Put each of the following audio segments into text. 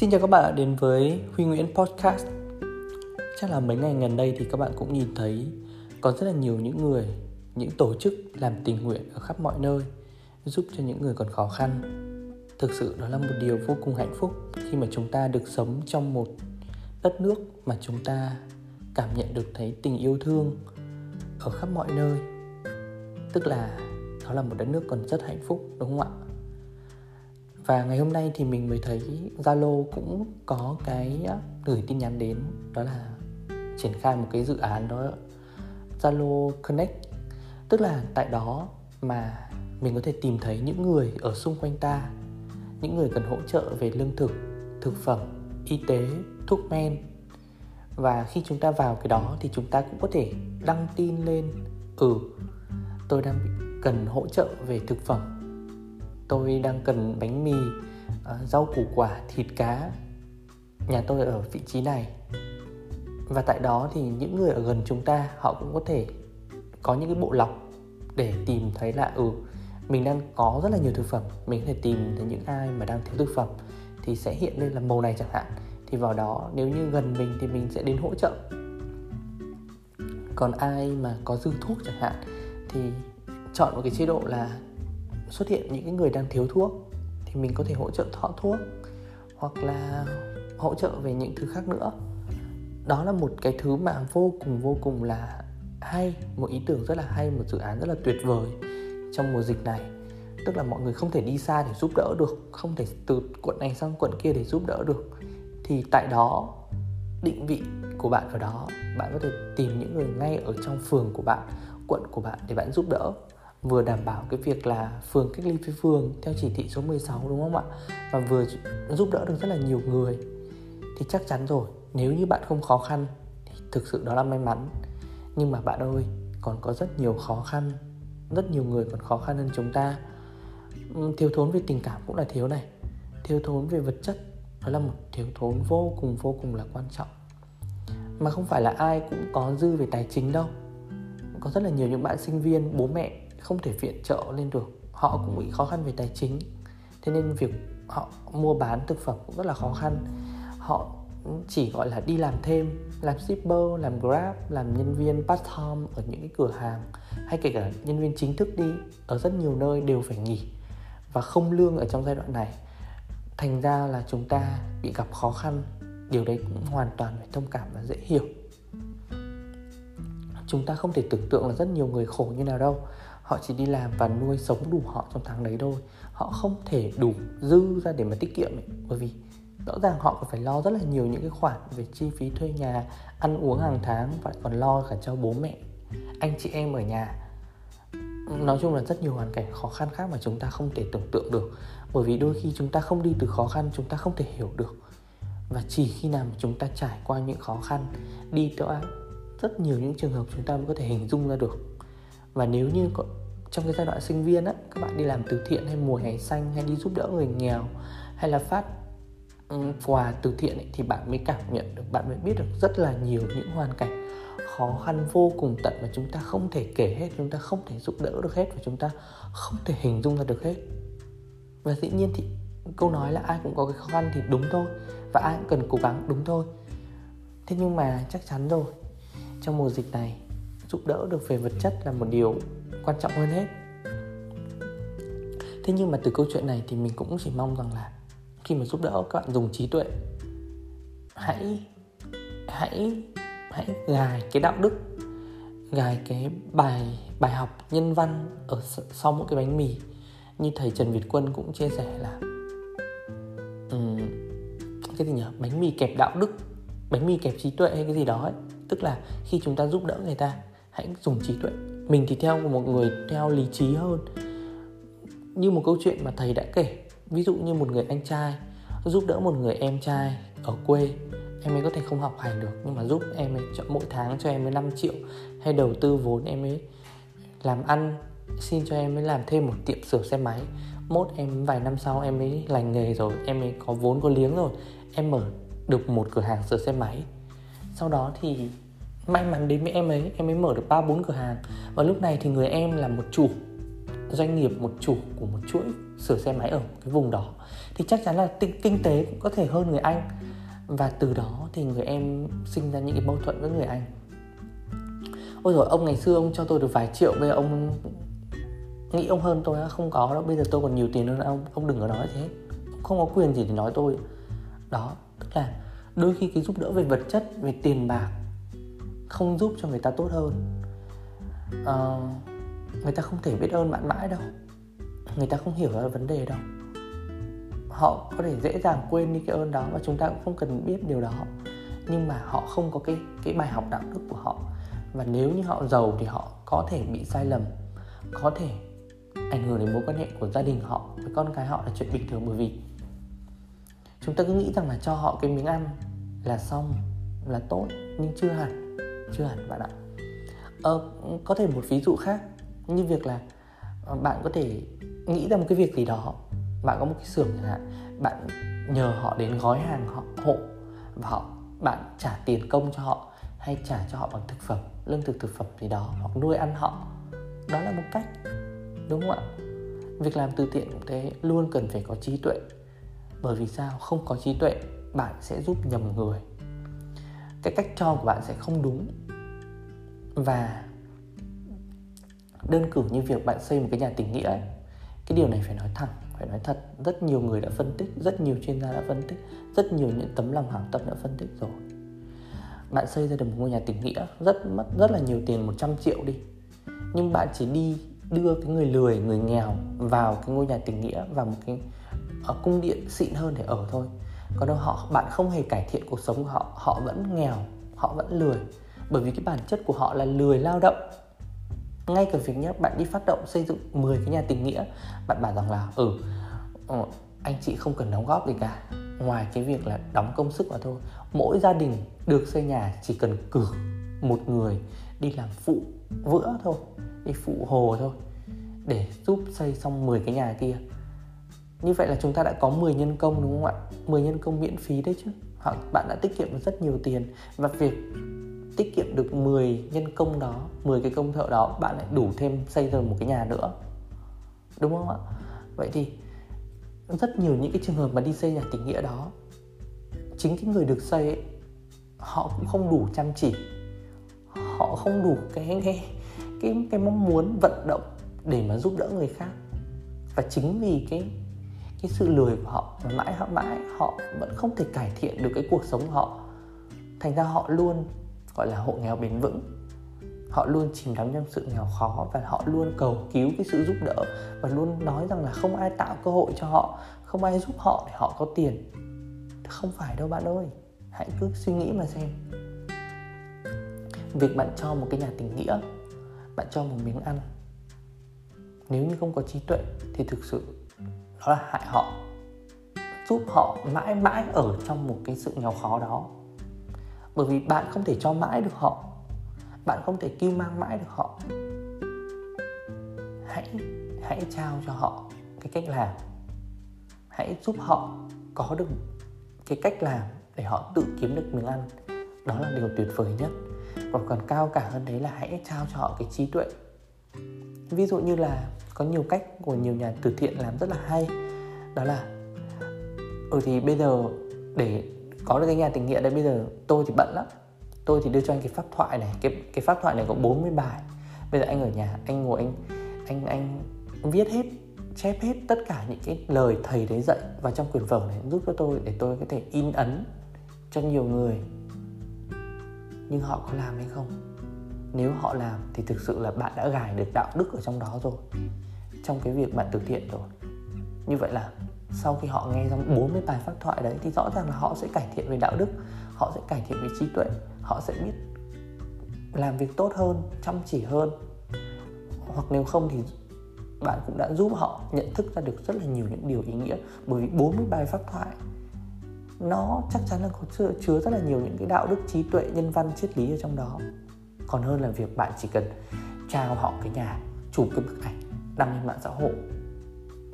Xin chào các bạn đã đến với Huy Nguyễn Podcast. Chắc là mấy ngày gần đây thì các bạn cũng nhìn thấy Có rất là nhiều những người, những tổ chức làm tình nguyện ở khắp mọi nơi Giúp cho những người còn khó khăn. Thực sự đó là một điều vô cùng hạnh phúc Khi mà chúng ta được sống trong một đất nước mà chúng ta cảm nhận được thấy tình yêu thương ở khắp mọi nơi. Tức là đó là một đất nước còn rất hạnh phúc đúng không ạ? Và ngày hôm nay thì mình mới thấy Zalo cũng có cái gửi tin nhắn đến, đó là triển khai một cái dự án đó, Zalo Connect. Tức là tại đó mà mình có thể tìm thấy những người ở xung quanh ta, những người cần hỗ trợ về lương thực thực phẩm, y tế, thuốc men. Và khi chúng ta vào cái đó thì chúng ta cũng có thể đăng tin lên ừ tôi đang cần hỗ trợ về thực phẩm tôi đang cần bánh mì ờ, rau củ quả, thịt cá. Nhà tôi ở vị trí này. Và tại đó thì những người ở gần chúng ta, họ cũng có thể có những cái bộ lọc để tìm thấy là ừ mình đang có rất là nhiều thực phẩm. Mình có thể tìm thấy những ai mà đang thiếu thực phẩm thì sẽ hiện lên là màu này chẳng hạn. Thì vào đó, nếu như gần mình thì mình sẽ đến hỗ trợ. Còn ai mà có dư thuốc chẳng hạn thì chọn một cái chế độ là xuất hiện những cái người đang thiếu thuốc thì mình có thể hỗ trợ họ thuốc hoặc là hỗ trợ về những thứ khác nữa. Đó là một cái thứ mà vô cùng vô cùng là hay, một ý tưởng rất là hay, một dự án rất là tuyệt vời trong mùa dịch này. Tức là mọi người không thể đi xa để giúp đỡ được, không thể từ quận này sang quận kia để giúp đỡ được. Thì tại đó, định vị của bạn ở đó, bạn có thể tìm những người ngay ở trong phường của bạn, quận của bạn để bạn giúp đỡ vừa đảm bảo cái việc là phường cách ly với phường theo chỉ thị số 16 đúng không ạ? Và vừa giúp đỡ được rất là nhiều người. Thì chắc chắn rồi, nếu như bạn không khó khăn thì thực sự đó là may mắn. Nhưng mà bạn ơi, còn có rất nhiều khó khăn, rất nhiều người còn khó khăn hơn chúng ta. Ừ, thiếu thốn về tình cảm cũng là thiếu này. Thiếu thốn về vật chất, đó là một thiếu thốn vô cùng vô cùng là quan trọng. Mà không phải là ai cũng có dư về tài chính đâu. Có rất là nhiều những bạn sinh viên, bố mẹ không thể viện trợ lên được. Họ cũng bị khó khăn về tài chính. Thế nên việc họ mua bán thực phẩm cũng rất là khó khăn. Họ chỉ gọi là đi làm thêm làm shipper làm grab làm nhân viên part time ở những cái cửa hàng hay kể cả nhân viên chính thức đi ở rất nhiều nơi đều phải nghỉ và không lương ở trong giai đoạn này. Thành ra là chúng ta bị gặp khó khăn. Điều đấy cũng hoàn toàn phải thông cảm và dễ hiểu. Chúng ta không thể tưởng tượng là rất nhiều người khổ như nào đâu họ chỉ đi làm và nuôi sống đủ họ trong tháng đấy thôi. Họ không thể đủ dư ra để mà tiết kiệm ấy. bởi vì rõ ràng họ còn phải lo rất là nhiều những cái khoản về chi phí thuê nhà ăn uống hàng tháng và còn lo cả cho bố mẹ anh chị em ở nhà. Nói chung là rất nhiều hoàn cảnh khó khăn khác mà chúng ta không thể tưởng tượng được bởi vì đôi khi chúng ta không đi từ khó khăn chúng ta không thể hiểu được. Và chỉ khi nào mà chúng ta trải qua những khó khăn đi tới rất nhiều những trường hợp chúng ta mới có thể hình dung ra được. Và nếu như có, trong cái giai đoạn sinh viên á các bạn đi làm từ thiện hay mùa hè xanh hay đi giúp đỡ người nghèo hay là phát um, quà từ thiện ấy, thì bạn mới cảm nhận được bạn mới biết được rất là nhiều những hoàn cảnh khó khăn vô cùng tận mà chúng ta không thể kể hết chúng ta không thể giúp đỡ được hết và chúng ta không thể hình dung ra được hết. Và dĩ nhiên thì câu nói là ai cũng có cái khó khăn thì đúng thôi và ai cũng cần cố gắng đúng thôi. Thế nhưng mà chắc chắn rồi trong mùa dịch này giúp đỡ được về vật chất là một điều quan trọng hơn hết. Thế nhưng mà từ câu chuyện này thì mình cũng chỉ mong rằng là khi mà giúp đỡ các bạn dùng trí tuệ hãy hãy hãy gài cái đạo đức gài cái bài bài học nhân văn ở sau mỗi cái bánh mì. Như thầy Trần Việt Quân cũng chia sẻ là um, cái gì nhỉ? Bánh mì kẹp đạo đức bánh mì kẹp trí tuệ hay cái gì đó ấy. tức là khi chúng ta giúp đỡ người ta hãy dùng trí tuệ mình thì theo một người theo lý trí hơn. Như một câu chuyện mà thầy đã kể, ví dụ như một người anh trai, giúp đỡ một người em trai ở quê, em ấy có thể không học hành được, nhưng mà giúp em ấy chọn mỗi tháng cho em ấy 5 triệu, hay đầu tư vốn em ấy làm ăn, xin cho em ấy làm thêm một tiệm sửa xe máy. Mốt em, vài năm sau em ấy lành nghề rồi, em ấy có vốn có liếng rồi, em mở được một cửa hàng sửa xe máy. Sau đó thì may mắn đến với em ấy em ấy mở được ba, bốn cửa hàng và lúc này thì người em là một chủ doanh nghiệp một chủ của một chuỗi sửa xe máy ở cái vùng đó. Thì chắc chắn là tinh, kinh tế cũng có thể hơn người anh. Và từ đó thì người em sinh ra những cái mâu thuẫn với người anh. Ôi rồi ông ngày xưa ông cho tôi được vài triệu bây giờ ông nghĩ ông hơn tôi không có đâu. Bây giờ tôi còn nhiều tiền hơn ông ông đừng có nói thế. Không có quyền gì để nói tôi. Đó tức là đôi khi cái giúp đỡ về vật chất về tiền bạc không giúp cho người ta tốt hơn uh, người ta không thể biết ơn bạn mãi đâu. Người ta không hiểu ra vấn đề đâu. Họ có thể dễ dàng quên đi cái ơn đó và chúng ta cũng không cần biết điều đó. Nhưng mà họ không có cái cái bài học đạo đức của họ. Và nếu như họ giàu thì họ có thể bị sai lầm có thể ảnh hưởng đến mối quan hệ của gia đình họ với con cái họ là chuyện bình thường. Bởi vì chúng ta cứ nghĩ rằng là cho họ cái miếng ăn là xong là tốt nhưng chưa hẳn chưa hẳn bạn ạ ờ, có thể một ví dụ khác như việc là ờ, bạn có thể nghĩ ra một cái việc gì đó bạn có một cái xưởng chẳng hạn bạn nhờ họ đến gói hàng họ hộ và họ bạn trả tiền công cho họ hay trả cho họ bằng thực phẩm lương thực thực phẩm gì đó hoặc nuôi ăn họ. Đó là một cách đúng không ạ? Việc làm từ thiện cũng thế luôn cần phải có trí tuệ. Bởi vì sao? Không có trí tuệ bạn sẽ giúp nhầm người. Cái cách cho của bạn sẽ không đúng và đơn cử như việc bạn xây một cái nhà tình nghĩa ấy, cái điều này phải nói thẳng phải nói thật. Rất nhiều người đã phân tích rất nhiều chuyên gia đã phân tích rất nhiều những tấm lòng hảo tâm đã phân tích rồi. Bạn xây ra được một ngôi nhà tình nghĩa rất mất rất là nhiều tiền 100 triệu đi. Nhưng bạn chỉ đi đưa cái người lười người nghèo vào cái ngôi nhà tình nghĩa vào một cái ở cung điện xịn hơn để ở thôi. Còn đâu họ bạn không hề cải thiện cuộc sống của họ. Họ vẫn nghèo họ vẫn lười bởi vì cái bản chất của họ là lười lao động. Ngay cả việc nhé bạn đi phát động xây dựng 10 cái nhà tình nghĩa, bạn bảo rằng là ừ ờ, anh chị không cần đóng góp gì cả. Ngoài cái việc là đóng công sức mà thôi, mỗi gia đình được xây nhà chỉ cần cử một người đi làm phụ vữa thôi, đi phụ hồ thôi, để giúp xây xong 10 cái nhà kia. Như vậy là chúng ta đã có 10 nhân công, đúng không ạ? 10 nhân công miễn phí đấy chứ. Bạn đã tiết kiệm được rất nhiều tiền. Và việc tiết kiệm được 10 nhân công đó 10 cái công thợ đó bạn lại đủ thêm xây ra một cái nhà nữa. Đúng không ạ? Vậy thì rất nhiều những cái trường hợp mà đi xây nhà tình nghĩa đó chính cái người được xây ấy, họ cũng không đủ chăm chỉ. Họ không đủ cái cái cái cái mong muốn vận động để mà giúp đỡ người khác. Và chính vì cái cái sự lười của họ mà mãi họ mãi họ vẫn không thể cải thiện được cái cuộc sống của họ. Thành ra họ luôn gọi là hộ nghèo bền vững. Họ luôn chìm đắm trong sự nghèo khó và họ luôn cầu cứu cái sự giúp đỡ và luôn nói rằng là không ai tạo cơ hội cho họ, không ai giúp họ để họ có tiền. Không phải đâu bạn ơi, hãy cứ suy nghĩ mà xem. Việc bạn cho một cái nhà tình nghĩa, bạn cho một miếng ăn, nếu như không có trí tuệ thì thực sự đó là hại họ, giúp họ mãi mãi ở trong một cái sự nghèo khó đó bởi vì bạn không thể cho mãi được họ. Bạn không thể kêu mang mãi được họ. Hãy hãy trao cho họ cái cách làm. Hãy giúp họ có được cái cách làm để họ tự kiếm được miếng ăn. Đó là điều tuyệt vời nhất. Và còn cao cả hơn đấy là hãy trao cho họ cái trí tuệ. Ví dụ như là có nhiều cách của nhiều nhà từ thiện làm rất là hay. Đó là ừ thì bây giờ để có được cái nhà tình nghĩa đấy bây giờ, tôi thì bận lắm. Tôi thì đưa cho anh cái pháp thoại này. Cái cái pháp thoại này có 40 bài. Bây giờ anh ở nhà, anh ngồi, anh anh anh viết hết, chép hết tất cả những cái lời thầy đấy dạy vào trong quyển vở này, giúp cho tôi để tôi có thể in ấn cho nhiều người. Nhưng họ có làm hay không? Nếu họ làm thì thực sự là bạn đã gài được đạo đức ở trong đó rồi. Trong cái việc bạn từ thiện rồi. Như vậy là sau khi họ nghe xong 40 bài phát thoại đấy thì rõ ràng là họ sẽ cải thiện về đạo đức họ sẽ cải thiện về trí tuệ họ sẽ biết làm việc tốt hơn chăm chỉ hơn. Hoặc nếu không thì bạn cũng đã giúp họ nhận thức ra được rất là nhiều những điều ý nghĩa. Bởi vì 40 bài phát thoại nó chắc chắn là có chứa, chứa rất là nhiều những cái đạo đức trí tuệ nhân văn triết lý ở trong đó. Còn hơn là việc bạn chỉ cần trao họ cái nhà chụp cái bức ảnh đăng lên mạng xã hội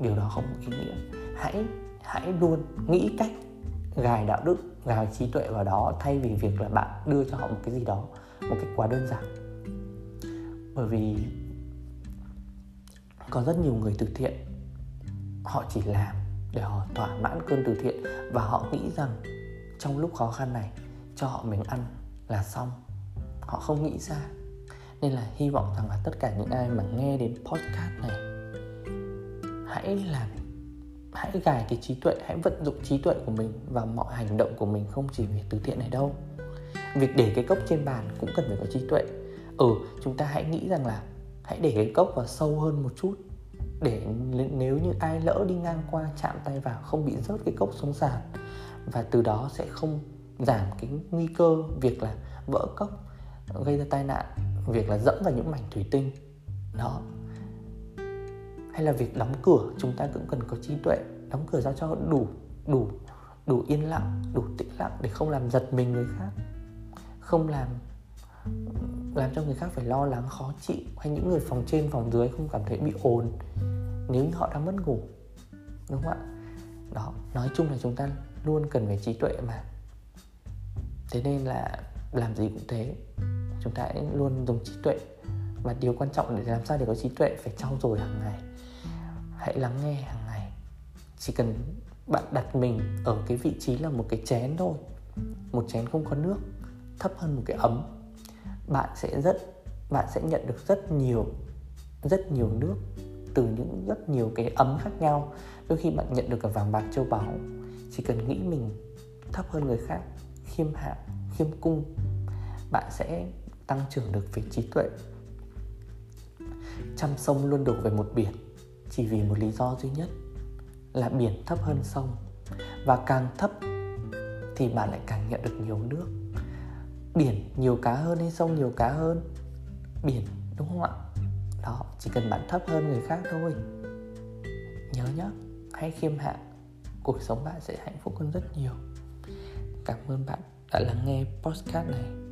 điều đó không có ý nghĩa hãy hãy luôn nghĩ cách gài đạo đức, gài trí tuệ vào đó thay vì việc là bạn đưa cho họ một cái gì đó, một cách quá đơn giản. Bởi vì có rất nhiều người từ thiện, họ chỉ làm để họ thỏa mãn cơn từ thiện và họ nghĩ rằng trong lúc khó khăn này, cho họ mình ăn là xong. Họ không nghĩ ra. Nên là hy vọng rằng là tất cả những ai mà nghe đến podcast này, hãy làm hãy gài cái trí tuệ, hãy vận dụng trí tuệ của mình và mọi hành động của mình không chỉ việc từ thiện này đâu. Việc để cái cốc trên bàn cũng cần phải có trí tuệ. Ừ chúng ta hãy nghĩ rằng là hãy để cái cốc vào sâu hơn một chút. Để nếu như ai lỡ đi ngang qua, chạm tay vào, không bị rớt cái cốc xuống sàn. Và từ đó sẽ không giảm cái nguy cơ việc là vỡ cốc, gây ra tai nạn, việc là dẫm vào những mảnh thủy tinh. Đó hay là việc đóng cửa, chúng ta cũng cần có trí tuệ. Đóng cửa ra cho đủ đủ đủ yên lặng, đủ tĩnh lặng để không làm giật mình người khác. Không làm làm cho người khác phải lo lắng, khó chịu. Hay những người phòng trên, phòng dưới không cảm thấy bị ồn nếu như họ đang mất ngủ. Đúng không ạ? Đó, nói chung là chúng ta luôn cần phải trí tuệ mà. Thế nên là làm gì cũng thế. Chúng ta hãy luôn dùng trí tuệ. Và điều quan trọng để làm sao để có trí tuệ phải trau dồi hàng ngày hãy lắng nghe hàng ngày. Chỉ cần bạn đặt mình ở cái vị trí là một cái chén thôi. Một chén không có nước, thấp hơn một cái ấm. Bạn sẽ rất, bạn sẽ nhận được rất nhiều rất nhiều nước từ những rất nhiều cái ấm khác nhau. Đôi khi bạn nhận được cả vàng bạc, châu báu. Chỉ cần nghĩ mình thấp hơn người khác, khiêm hạ, khiêm cung, bạn sẽ tăng trưởng được về trí tuệ. Trăm sông luôn đổ về một biển chỉ vì một lý do duy nhất là biển thấp hơn sông. Và càng thấp thì bạn lại càng nhận được nhiều nước. Biển nhiều cá hơn hay sông nhiều cá hơn? Biển, đúng không ạ? Đó, chỉ cần bạn thấp hơn người khác thôi. Nhớ nhá, hãy khiêm hạ. Cuộc sống bạn sẽ hạnh phúc hơn rất nhiều. Cảm ơn bạn đã lắng nghe podcast này.